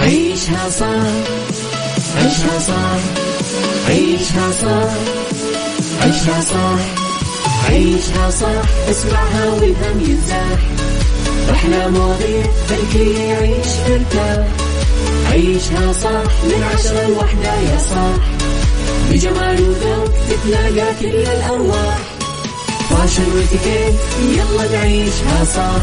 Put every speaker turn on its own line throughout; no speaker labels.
عيشها صح عيشها صح عيشها صح عيشها صح عيشها صح اسمعها والهم ينزاح أحلى مواضيع خلي يعيش مرتاح عيشها صح من عشرة لوحدة يا صاح بجمال وذوق تتلاقى كل الأرواح. فاشل واتيكيت يلا نعيشها صح.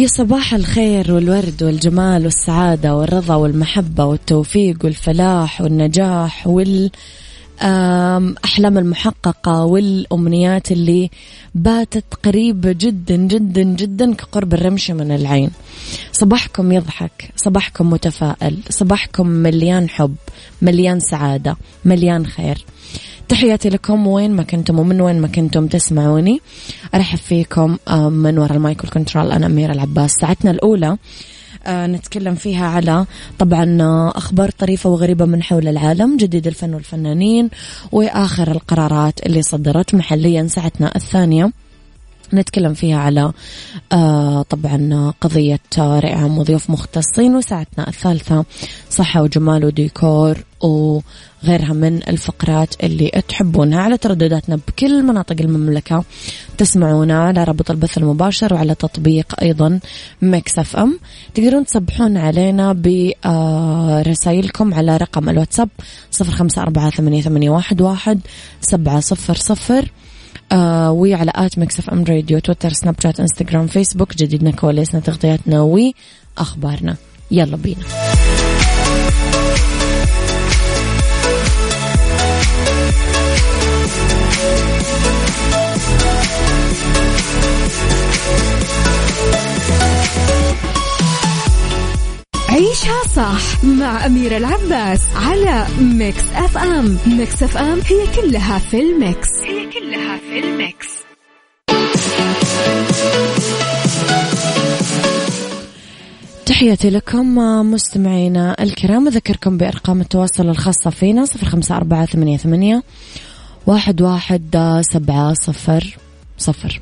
يا صباح الخير والورد والجمال والسعادة والرضا والمحبة والتوفيق والفلاح والنجاح وال أحلام المحققة والأمنيات اللي باتت قريبة جدا جدا جدا كقرب الرمش من العين. صباحكم يضحك صباحكم متفائل صباحكم مليان حب مليان سعادة مليان خير. تحياتي لكم وين ما كنتم ومن وين ما كنتم تسمعوني. أرحب فيكم من وراء المايكل كنترول أنا أميرة العباس. ساعتنا الأولى نتكلم فيها على طبعا آه، أخبار طريفة وغريبة من حول العالم جديد الفن والفنانين وآخر القرارات اللي صدرت محليا ساعتنا الثانية. نتكلم فيها على آه طبعا قضية عام وضيوف مختصين وساعتنا الثالثة صحة وجمال وديكور وغيرها من الفقرات اللي تحبونها. على تردداتنا بكل مناطق المملكة تسمعونا على رابط البث المباشر وعلى تطبيق أيضا Mix FM. تقدرون تصبحون علينا برسائلكم على رقم الواتساب صفر خمسة أربعة ثمانية واحد سبعة صفر صفر. آه وعلى at Mix FM Radio تويتر سناب شات إنستغرام فيسبوك جديدنا كواليسنا تغطياتنا وأخبارنا يلا بينا.
عيشها صح مع أميرة العباس على Mix FM. Mix FM هي كلها في ال mix. هي كلها في ال mix.
تحياتي لكم مستمعينا الكرام أذكركم بأرقام التواصل الخاصة فينا صفر خمسة أربعة ثمانية, ثمانية واحد واحد سبعة صفر صفر.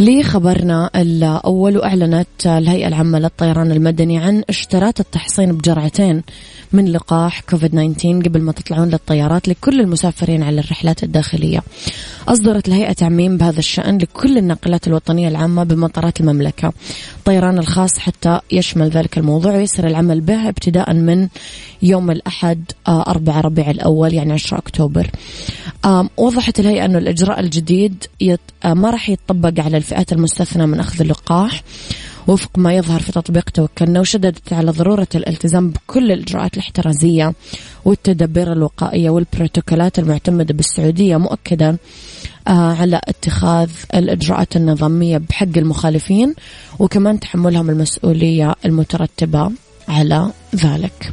لخبرنا الأول. أعلنت الهيئة العامة للطيران المدني عن اشتراط التحصين بجرعتين من لقاح كوفيد 19 قبل ما تطلعون للطيارات لكل المسافرين على الرحلات الداخلية. أصدرت الهيئة تعميم بهذا الشأن لكل الناقلات الوطنية العامة بمطارات المملكة. الطيران الخاص حتى يشمل ذلك الموضوع. ويسر العمل به ابتداء من يوم الأحد 4 ربيع الأول يعني 10 أكتوبر. وضحت الهيئة أنه الإجراء الجديد ما راح يتطبق على الفئات المستثنى من أخذ اللقاح وفق ما يظهر في تطبيق توكلنا وشددت على ضرورة الالتزام بكل الإجراءات الاحترازية والتدابير الوقائية والبروتوكولات المعتمدة بالسعودية مؤكدا آه، على اتخاذ الإجراءات النظامية بحق المخالفين وكمان تحملهم المسؤولية المترتبة على ذلك.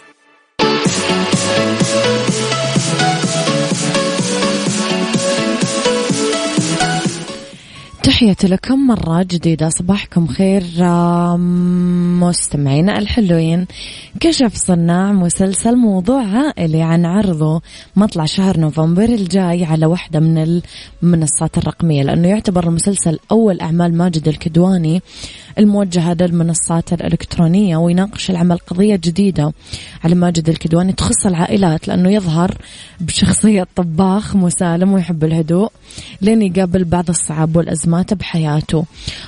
تحياتي لكم مرة جديدة صباحكم خير مستمعينا الحلوين. كشف صناع مسلسل موضوع عائلي عن عرضه. مطلع شهر نوفمبر الجاي على واحدة من المنصات الرقمية لأنه يعتبر المسلسل أول أعمال ماجد الكدواني. الموجهة للمنصات الإلكترونية ويناقش العمل قضية جديدة على ماجد الكدواني. تخص العائلات لأنه يظهر بشخصية طباخ مسالم ويحب الهدوء لين يقابل بعض الصعاب والأزمات بحياته.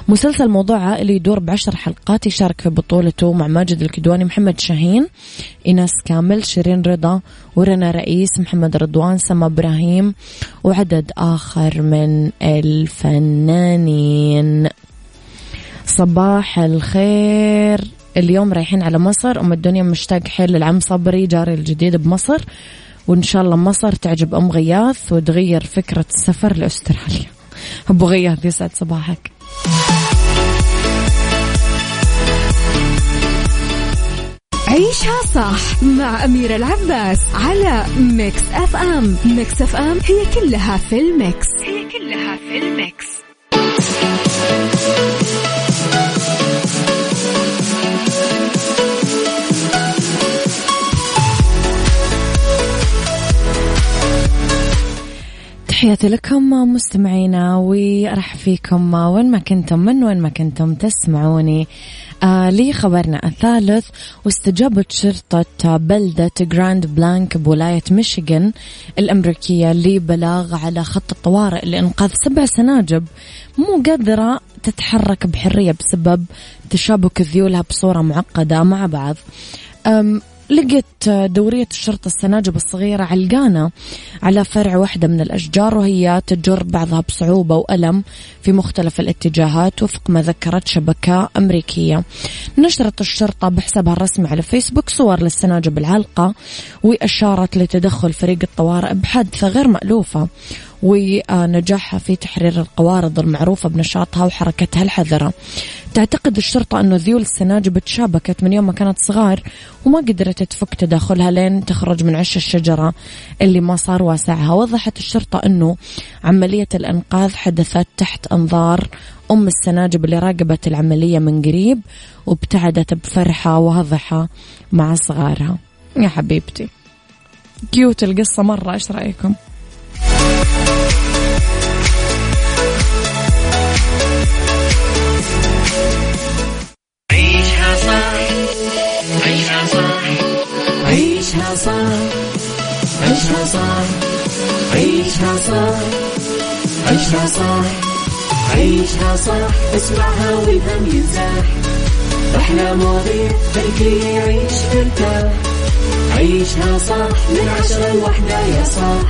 مسلسل موضوع عائلي يدور بعشر حلقات يشارك في بطولته مع ماجد الكدواني محمد شاهين إيناس كامل شيرين رضا ورنا رئيس محمد رضوان سما إبراهيم وعدد آخر من الفنانين. صباح الخير. اليوم رايحين على مصر. أم الدنيا مشتاق حيل للعم صبري جاري الجديد بمصر. وإن شاء الله مصر تعجب أم غياث وتغير فكرة السفر لأستراليا. أبو غياث يسعد صباحك.
عيشها صح مع أميرة العباس على Mix FM. Mix FM هي كلها في ال mix. هي كلها في ال mix.
تحياتي لكم مستمعينا وأرحب فيكم وين ما كنتم من وين ما كنتم تسمعوني. آه لي خبرنا الثالث واستجابت شرطة بلدة جراند بلانك بولاية ميشيغان الأمريكية لبلاغ على خط الطوارئ لإنقاذ سبع سناجب مو قادرة تتحرك بحرية بسبب تشابك ذيولها بصورة معقدة مع بعض. لقت دورية الشرطة السناجب الصغيرة علقانة على فرع واحدة من الأشجار وهي تجر بعضها بصعوبة وألم في مختلف الاتجاهات وفق ما ذكرت شبكة أمريكية. نشرت الشرطة بحسابها الرسمي على فيسبوك صور للسناجب العالقة وأشارت لتدخل فريق الطوارئ بحادثة غير مألوفة. ونجاحها في تحرير القوارض المعروفة بنشاطها وحركتها الحذرة. تعتقد الشرطة أنه ذيول السناجب تشابكت من يوم ما كانت صغار وما قدرت تفك تداخلها لين تخرج من عش الشجرة اللي ما صار واسعها. وضحت الشرطة أنه عملية الإنقاذ حدثت تحت أنظار أم السناجب اللي راقبت العملية من قريب وابتعدت بفرحة واضحة مع صغارها. يا حبيبتي. كيوت القصة مرة إيش رأيكم؟
عيشها صح عيشها صح عيشها صح عيشها صح عيشها صح عيشها صح عيشها صح اسمعها والهم ينزاح أحلى مواضيع خلي يعيش مرتاح عيشها صح من عشرة لوحدة يا صاح.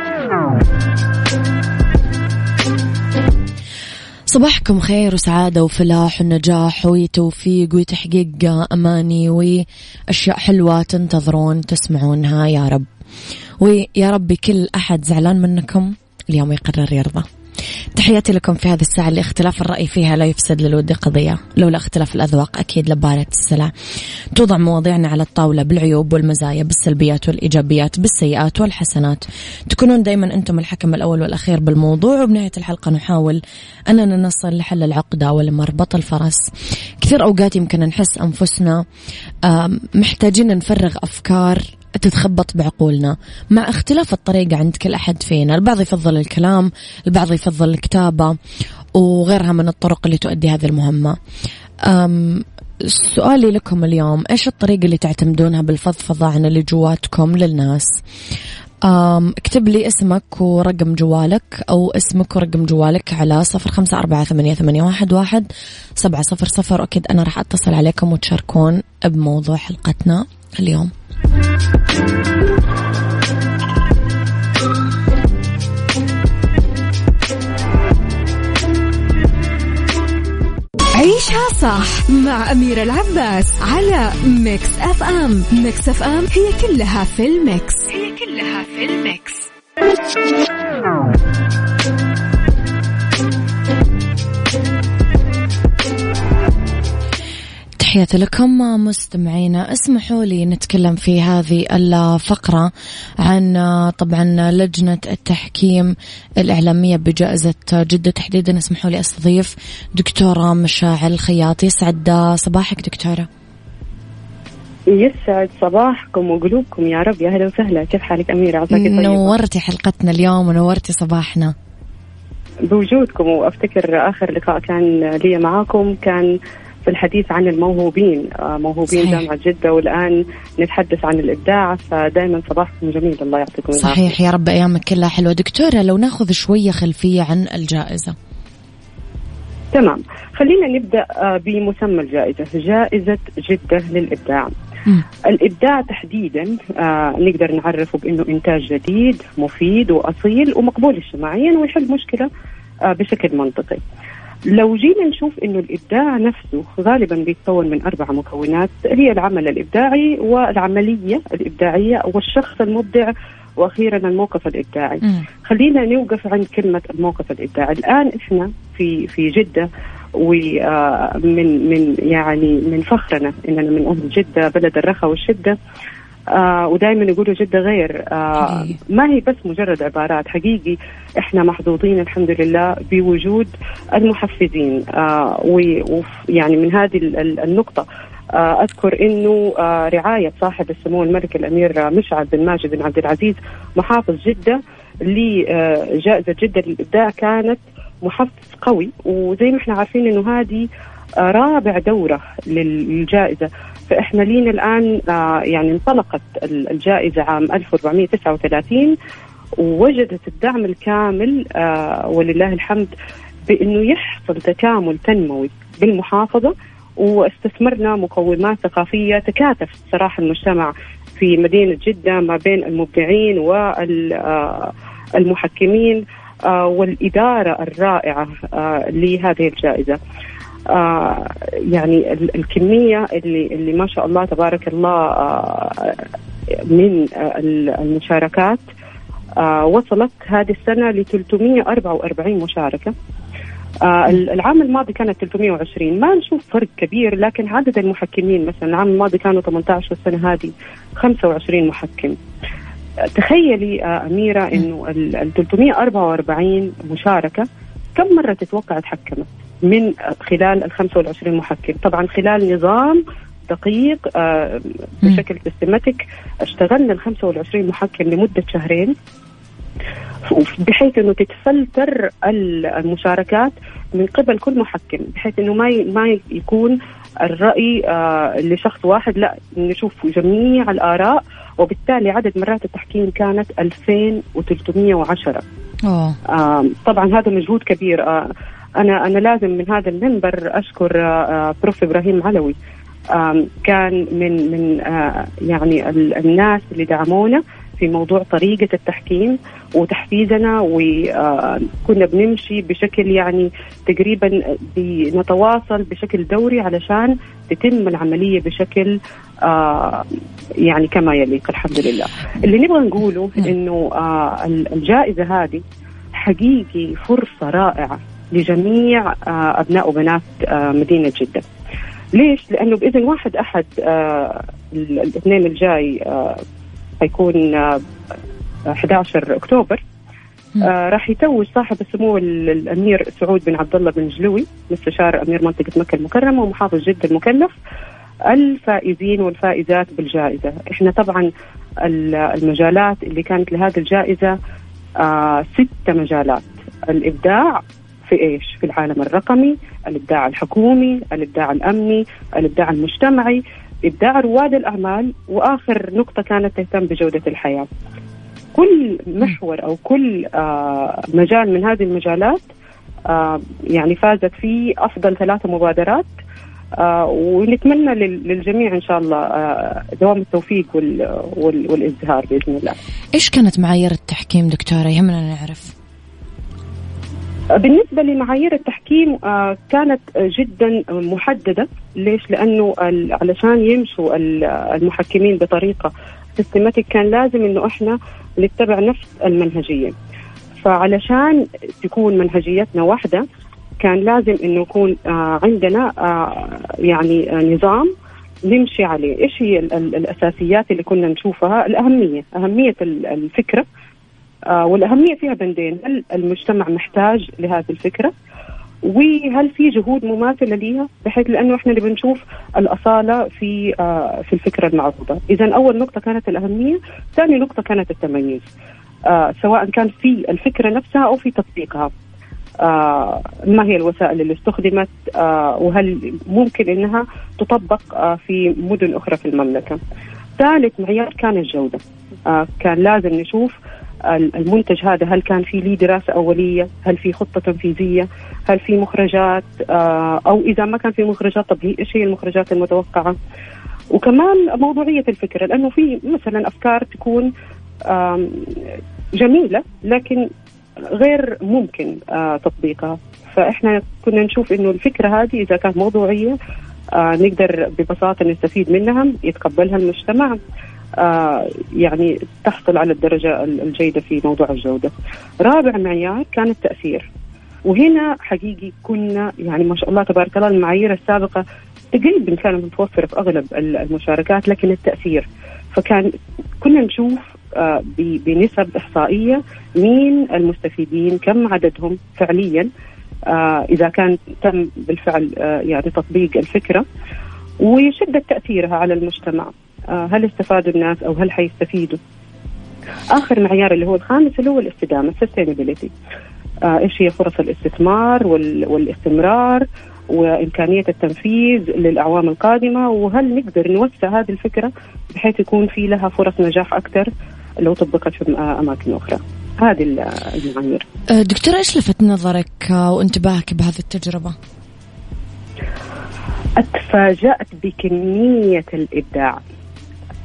صباحكم خير وسعادة وفلاح ونجاح وتوفيق وتحقيق أماني وأشياء حلوة تنتظرون تسمعونها يا رب. ويا رب كل أحد زعلان منكم اليوم يقرر يرضى. تحياتي لكم في هذه الساعة اللي اختلاف الرأي فيها لا يفسد للود قضية. لولا اختلاف الأذواق أكيد لبارة السلع توضع مواضيعنا على الطاولة بالعيوب والمزايا بالسلبيات والإيجابيات بالسيئات والحسنات. تكونون دايما أنتم الحكم الأول والأخير بالموضوع وبنهاية الحلقة نحاول أننا نصل لحل العقدة ولمربط الفرس. كثير أوقات يمكن نحس أنفسنا محتاجين نفرغ أفكار تتخبط بعقولنا. مع اختلاف الطريقة عند كل أحد فينا البعض يفضل الكلام البعض يفضل الكتابة وغيرها من الطرق اللي تؤدي هذه المهمة. سؤالي لكم اليوم إيش الطريقة اللي تعتمدونها بالفضفضة عن اللي جواتكم للناس؟ اكتب لي اسمك ورقم جوالك أو اسمك ورقم جوالك على صفر خمسة أربعة ثمانية, ثمانية واحد, واحد سبعة صفر صفر. أكيد أنا راح أتصل عليكم وتشاركون بموضوع حلقتنا اليوم.
عيشها صح مع أميرة العباس على Mix FM. Mix FM هي كلها في ال Mix.
تحياتي لكم مستمعينا اسمحوا لي نتكلم في هذه الفقرة عن طبعا لجنة التحكيم الإعلامية بجائزة جدة تحديدا. اسمحوا لي أستضيف دكتورة مشاعل الخياط يسعد صباحك دكتورة.
يسعد صباحكم وقلوبكم. يا رب يا أهلا وسهلا. كيف حالك أميرة؟
عساك نورتي حلقتنا اليوم ونورتي صباحنا.
بوجودكم وأفتكر آخر لقاء كان لي معاكم كان في الحديث عن الموهوبين. آه، موهوبين صحيح. جامعة جدة والآن نتحدث عن الإبداع. فدائما صباحكم جميل. الله يعطيكم
العافية. صحيح يا رب أيامك كلها حلوة. دكتورة لو ناخذ شوية خلفية عن الجائزة.
تمام. خلينا نبدأ آه، بمسمى الجائزة جائزة جدة للإبداع. م. الإبداع تحديدا آه نقدر نعرفه بأنه إنتاج جديد مفيد وأصيل ومقبول اجتماعيا ويحل مشكلة آه بشكل منطقي. لو جينا نشوف إنه الإبداع نفسه غالبا بيتكون من أربع مكونات هي العمل الإبداعي والعملية الإبداعية والشخص المبدع وأخيرا الموقف الإبداعي. م. خلينا نوقف عند كلمة الموقف الإبداعي. الآن إحنا في في جدة ومن آه، من يعني من فخرنا إننا من أهل جدة بلد الرخاء والشدة. آه ودائما يقولوا جدة غير. آه ما هي بس مجرد عبارات. حقيقي إحنا محظوظين الحمد لله بوجود المحفزين. آه ويعني من هذه النقطة آه أذكر إنه آه رعاية صاحب السمو الملك الأمير مشعل بن ماجد بن عبد العزيز محافظ جدة لجائزه جدة للابداع كانت محفز قوي. وزي ما إحنا عارفين إنه هذه آه، رابع دورة للجائزة. فاحنا لينا الآن آه، يعني انطلقت الجائزة عام 1439 ووجدت الدعم الكامل آه، ولله الحمد بأنه يحصل تكامل تنموي بالمحافظة واستثمرنا مقومات ثقافية تكاتف صراحة المجتمع في مدينة جدة ما بين المبدعين والمحكمين والإدارة الرائعة لهذه الجائزة. آه يعني الكمية اللي اللي ما شاء الله تبارك الله آه من آه المشاركات آه وصلت هذه السنة ل 344 مشاركة. آه العام الماضي كانت 320 ما نشوف فرق كبير لكن عدد المحكمين مثلا العام الماضي كانوا 18 والسنة هذه 25 محكم. تخيلي آه أميرة أنه ال 344 مشاركة كم مرة تتوقع تحكمت؟ من خلال ال 25 محكم. طبعا خلال نظام دقيق آه، بشكل سيستماتيك اشتغلنا ال 25 محكم لمدة شهرين. بحيث إنه تتفلتر المشاركات من قبل كل محكم بحيث إنه ما ما يكون الرأي آه لشخص واحد لا نشوف جميع الآراء. وبالتالي عدد مرات التحكيم كانت 2310 أوه. آه طبعا هذا مجهود كبير. أنا أنا لازم من هذا المنبر أشكر آه بروف إبراهيم علوي. آه كان من من آه يعني الناس اللي دعمونا في موضوع طريقة التحكيم وتحفيزنا وكنا بنمشي بشكل يعني تقريبا نتواصل بشكل دوري علشان تتم العملية بشكل آه يعني كما يليق الحمد لله. اللي نبغى نقوله نعم. إنه آه الجائزة هذه حقيقي فرصة رائعة. لجميع آه أبناء وبنات آه مدينة جدة. ليش؟ لأنه بإذن واحد أحد آه الاثنين الجاي حيكون 11 أكتوبر. آه راح يتوج صاحب السمو الأمير سعود بن عبد الله بن جلوي مستشار أمير منطقة مكة المكرمة ومحافظ جدة المكلف الفائزين والفائزات بالجائزة، إحنا طبعا المجالات اللي كانت لهذه الجائزة آه ست مجالات، الإبداع في إيش؟ في العالم الرقمي، الإبداع الحكومي، الإبداع الأمني، الإبداع المجتمعي، إبداع رواد الأعمال وآخر نقطة كانت تهتم بجودة الحياة. كل محور أو كل آه مجال من هذه المجالات آه يعني فازت فيه أفضل ثلاثة مبادرات آه ونتمنى للجميع إن شاء الله آه دوام التوفيق والازدهار بإذن الله.
إيش كانت معايير التحكيم دكتورة؟ يهمنا نعرف.
بالنسبة لمعايير التحكيم آه، كانت جدا محددة ليش؟ لأنه علشان يمشوا المحكمين بطريقة سيستماتيك كان لازم إنه إحنا نتبع نفس المنهجية فعلشان تكون منهجيتنا واحدة كان لازم إنه يكون آه عندنا آه يعني نظام نمشي عليه، إيش هي الأساسيات اللي كنا نشوفها؟ الأهمية، أهمية الفكرة آه والأهمية فيها بندين، هل المجتمع محتاج لهذه الفكرة؟ وهل في جهود مماثلة ليها بحيث لأنه إحنا اللي بنشوف الأصالة في آه في الفكرة المعروضة، اذا أول نقطة كانت الأهمية، ثاني نقطة كانت التميز. آه سواء كان في الفكرة نفسها أو في تطبيقها. آه ما هي الوسائل اللي استخدمت آه وهل ممكن إنها تطبق آه في مدن أخرى في المملكة. ثالث معيار كان الجودة. آه كان لازم نشوف المنتج هذا هل كان في لي دراسة أولية؟ هل في خطة تنفيذية؟ هل في مخرجات؟ آه، أو إذا ما كان في مخرجات طب إيش هي المخرجات المتوقعة؟ وكمان موضوعية الفكرة لأنه في مثلا أفكار تكون جميلة لكن غير ممكن آه، تطبيقها. فإحنا كنا نشوف إنه الفكرة هذه إذا كانت موضوعية آه، نقدر ببساطة نستفيد منها يتقبلها المجتمع. يعني تحصل على الدرجة الجيدة في موضوع الجودة. رابع معيار كان التأثير. وهنا حقيقي كنا يعني ما شاء الله تبارك الله المعايير السابقة تقريبا كانت متوفرة في أغلب المشاركات لكن التأثير. فكان كنا نشوف آه، بنسب إحصائية مين المستفيدين كم عددهم فعليا آه، إذا كان تم بالفعل يعني تطبيق الفكرة. وشدة تأثيرها على المجتمع. آه، هل استفادوا الناس أو هل حيستفيدوا آخر معيار اللي هو الخامس اللي هو الاستدامة sustainability آه، إيش هي فرص الاستثمار والاستمرار وإمكانية التنفيذ للأعوام القادمة وهل نقدر نوسع هذه الفكرة بحيث يكون في لها فرص نجاح أكثر لو طبقت في أماكن أخرى. هذه المعايير.
آه، دكتورة إيش لفت نظرك وانتباهك بهذه التجربة؟
أتفاجأت بكمية الإبداع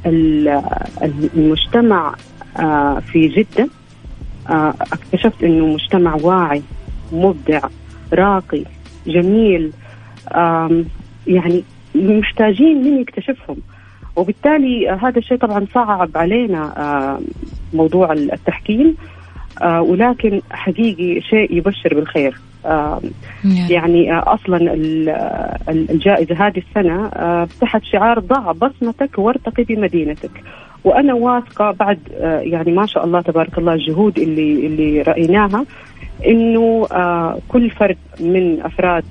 المجتمع آه، في جدة آه، اكتشفت إنه مجتمع واعي مبدع راقي جميل يعني محتاجين من يكتشفهم. وبالتالي هذا الشيء طبعا صعب علينا موضوع التحكيم آه، ولكن حقيقي شيء يبشر بالخير. يعني آه، أصلا الجائزة هذه السنة آه، تحت شعار ضع بصمتك وارتقي بمدينتك. وأنا واثقة بعد يعني ما شاء الله تبارك الله الجهود اللي اللي رأيناها إنه كل فرد من أفراد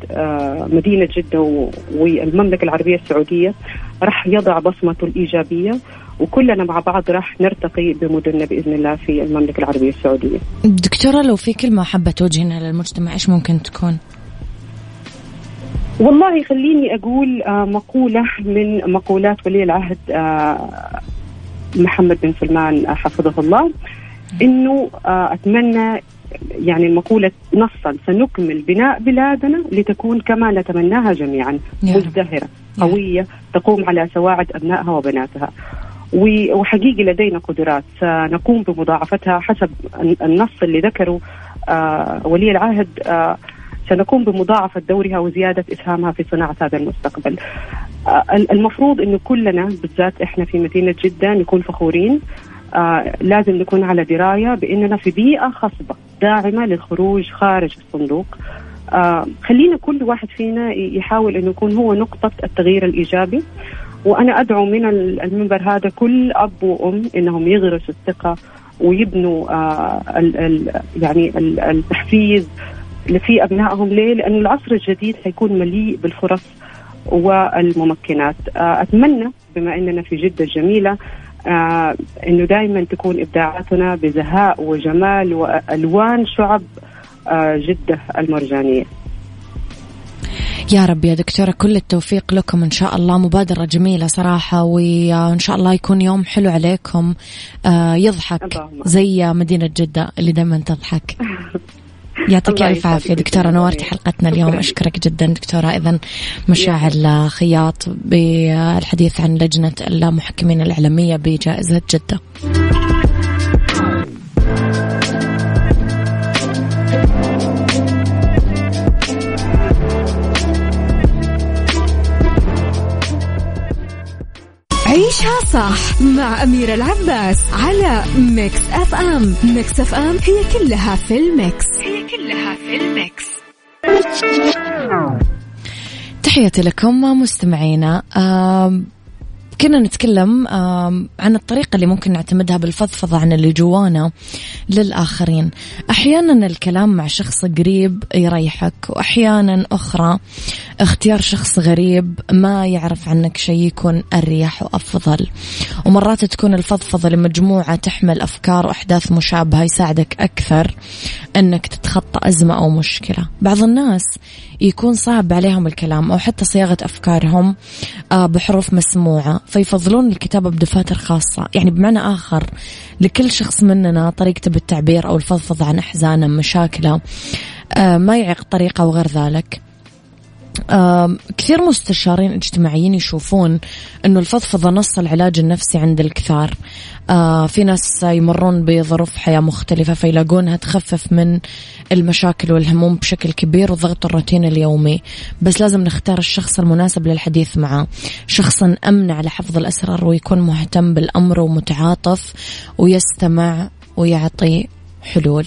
مدينة جدة والمملكة العربية السعودية راح يضع بصمته الإيجابية. وكلنا مع بعض راح نرتقي بمدننا بإذن الله في المملكة العربية السعودية.
دكتورة لو في كلمه حابة توجهينها للمجتمع إيش ممكن تكون؟
والله خليني أقول آه، مقولة من مقولات ولي العهد آه، محمد بن سلمان حفظه الله إنه آه، أتمنى يعني المقولة نصا سنكمل بناء بلادنا لتكون كما نتمناها جميعا مزدهرة قوية تقوم على سواعد أبنائها وبناتها وحقيقي لدينا قدرات. سنقوم بمضاعفتها حسب النص اللي ذكره آه، ولي العهد. آه، سنقوم بمضاعفة دورها وزيادة إسهامها في صناعة هذا المستقبل. آه، المفروض أنه كلنا بالذات إحنا في مدينة جدة نكون فخورين. لازم نكون على دراية بأننا في بيئة خصبة داعمة للخروج خارج الصندوق. خلينا كل واحد فينا يحاول أنه يكون هو نقطة التغيير الإيجابي. وأنا أدعو من المنبر هذا كل أب وأم إنهم يغرسوا الثقة ويبنوا آه ال ال يعني ال التحفيز في أبنائهم. ليه؟ لأنه العصر الجديد حيكون مليء بالفرص والممكنات. آه أتمنى بما إننا في جدة الجميله آه إنه دائما تكون إبداعاتنا بزهاء وجمال وألوان شعب آه جدة المرجانية.
يا رب يا دكتورة كل التوفيق لكم. إن شاء الله مبادرة جميلة صراحة وإن شاء الله يكون يوم حلو عليكم. آه، يضحك زي مدينة جدة اللي دائما تضحك. يعطيك ألف عافية دكتورة. نورتي حلقتنا اليوم. أشكرك جدا دكتورة. إذا مشاعل خياط بالحديث عن لجنة المحكمين الإعلامية بجائزة جدة.
عيشها صح مع أميرة العباس على Mix FM. Mix FM هي كلها في ال Mix. هي كلها في الميكس.
تحياتي لكم مستمعينا. كنا نتكلم عن الطريقة اللي ممكن نعتمدها بالفضفضة عن اللي جوانا للآخرين. أحيانا الكلام مع شخص قريب يريحك وأحيانا أخرى اختيار شخص غريب ما يعرف عنك شيء يكون أريح وأفضل. ومرات تكون الفضفضة لمجموعة تحمل أفكار وأحداث مشابهة يساعدك أكثر أنك تتخطى أزمة أو مشكلة. بعض الناس يكون صعب عليهم الكلام أو حتى صياغة أفكارهم آه، بحروف مسموعة فيفضلون الكتابة بدفاتر خاصة. يعني بمعنى آخر لكل شخص مننا طريقته بالتعبير أو الفضفضة عن أحزانه مشاكله آه، ما يعيق طريقة وغير ذلك. كثير مستشارين اجتماعيين يشوفون إنه الفضفضة نص العلاج النفسي عند الكثار. آه، في ناس يمرون بظروف حياة مختلفة فيلاقونها تخفف من المشاكل والهموم بشكل كبير وضغط الروتين اليومي. بس لازم نختار الشخص المناسب للحديث معه. شخصا أمن على حفظ الأسرار ويكون مهتم بالأمر ومتعاطف ويستمع ويعطي حلول.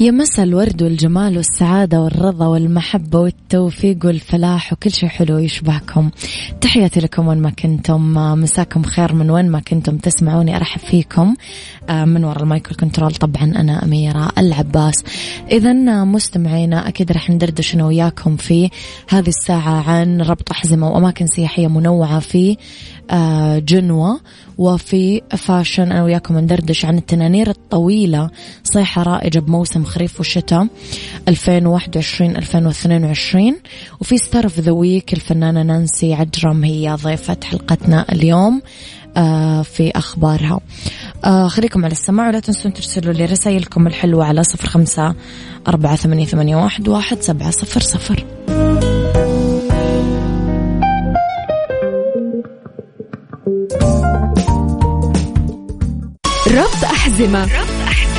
يا مسا الورد والجمال والسعادة والرضا والمحبة والتوفيق والفلاح وكل شيء حلو يشبهكم. تحياتي لكم وين ما كنتم. مساكم خير من وين ما كنتم. تسمعوني أرحب فيكم. آه، من وراء ال micro control طبعا أنا أميرة العباس. إذا مستمعينا أكيد رح ندردش أنا وياكم في هذه الساعة عن ربط أحزمة وأماكن سياحية منوعة في آه، جنوة وفي fashion. أنا وياكم ندردش عن التنانير الطويلة صيحة رائجة بموسم خريف وشتاء 2021-2022 وفي star of the week الفنانة نانسي عجرم هي ضيفة حلقتنا اليوم آه، في أخبارها. آه، خليكم على السماع ولا تنسون ترسلوا لي رسائلكم الحلوة على صفر خمسة أربعة ثمانية واحد سبعة صفر صفر.
ربط أحزمة, ربط.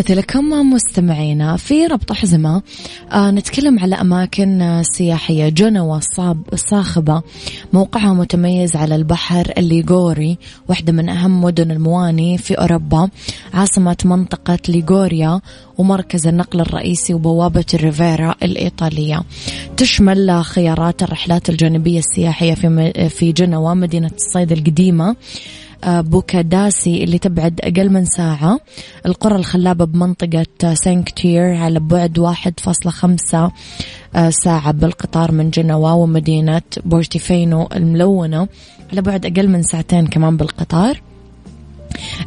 تحياتي لكم مستمعينا. في ربط حزمة آه نتكلم على أماكن آه، سياحية. جنوة صاب صاخبة موقعها متميز على البحر الليغوري واحدة من أهم مدن المواني في أوروبا. عاصمة منطقة ليغوريا ومركز النقل الرئيسي وبوابة الريفيرا الإيطالية. تشمل خيارات الرحلات الجانبية السياحية في في جنوة مدينة الصيد القديمة. بوكاداسي اللي تبعد أقل من ساعة. القرى الخلابة بمنطقة سانكتير على بعد واحد فاصلة خمسة آه، ساعة بالقطار من جنوا ومدينة بورتيفينو الملونة على بعد أقل من ساعتين كمان بالقطار.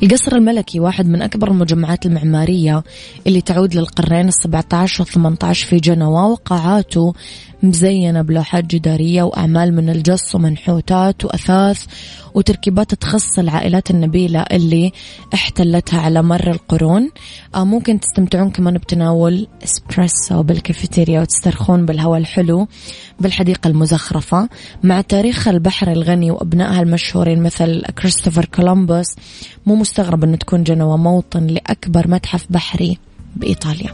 القصر الملكي واحد من أكبر المجمعات المعمارية اللي تعود للقرنين السبعة عشر والثمانية عشر في جنوا وقاعاته مزينة بلوحات جدارية وأعمال من الجص ومنحوتات وأثاث وتركيبات تخص العائلات النبيلة اللي احتلتها على مر القرون. آه ممكن تستمتعون كمان بتناول إسبريسو بالكافيتيريا وتسترخون بالهواء الحلو بالحديقة المزخرفة. مع تاريخ البحر الغني وأبنائها المشهورين مثل كريستوفر كولومبوس مو مستغرب أن تكون جنوة موطن لأكبر متحف بحري بإيطاليا.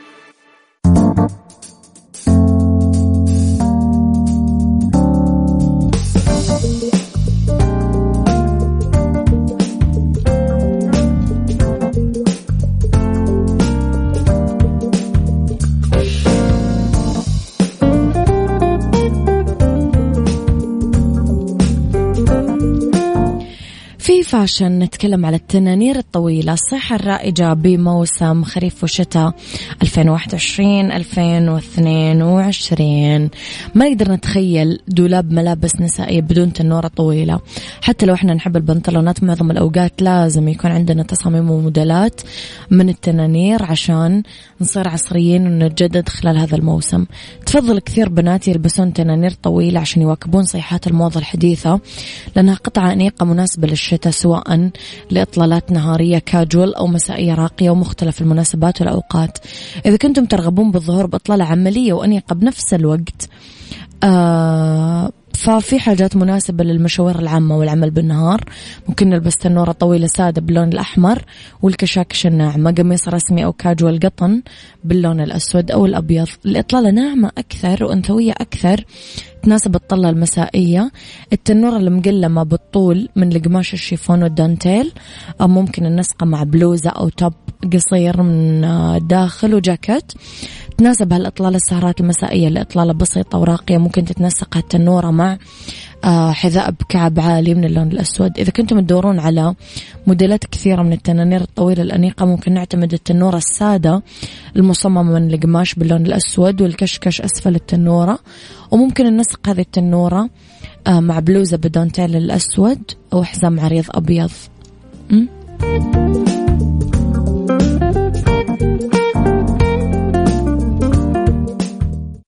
فاشن نتكلم على التنانير الطويلة؟ الصيحة الرائجة بموسم خريف وشتاء 2021 2022 ما نقدر نتخيل دولاب ملابس نسائية بدون تنورة طويلة. حتى لو إحنا نحب البنطلونات معظم الأوقات لازم يكون عندنا تصاميم وموديلات من التنانير عشان نصير عصريين ونتجدد خلال هذا الموسم. تفضل كثير بنات يلبسون تنانير طويلة عشان يواكبون صيحات الموضة الحديثة لأنها قطعة أنيقة مناسبة للشتاء. سواء لإطلالات نهارية كاجوال أو مسائية راقية ومختلف المناسبات والأوقات. إذا كنتم ترغبون بالظهور بإطلالة عملية وأنيقة بنفس الوقت آه ففي حاجات مناسبة للمشاوير العامة والعمل بالنهار. ممكن نلبس تنورة طويلة سادة باللون الأحمر والكشاكش الناعمة قميص رسمي أو كاجوال قطن باللون الأسود أو الأبيض. الإطلالة ناعمة أكثر وأنثوية أكثر تناسب الطلة المسائية. التنورة المقلمة بالطول من القماش الشيفون والدانتيل أو ممكن النسقة مع بلوزة أو توب قصير من داخل وجاكيت. تناسب هالإطلالة السهرات المسائية لإطلالة بسيطة وراقية ممكن تتنسق هالتنورة مع آه، حذاء بكعب عالي من اللون الأسود. إذا كنتم تدورون على موديلات كثيرة من التنانير الطويلة الأنيقة ممكن نعتمد التنورة السادة المصممة من القماش باللون الأسود والكشكش أسفل التنورة. وممكن ننسق هذه التنورة آه، مع بلوزة بدونتيل الأسود أو حزام عريض أبيض. م?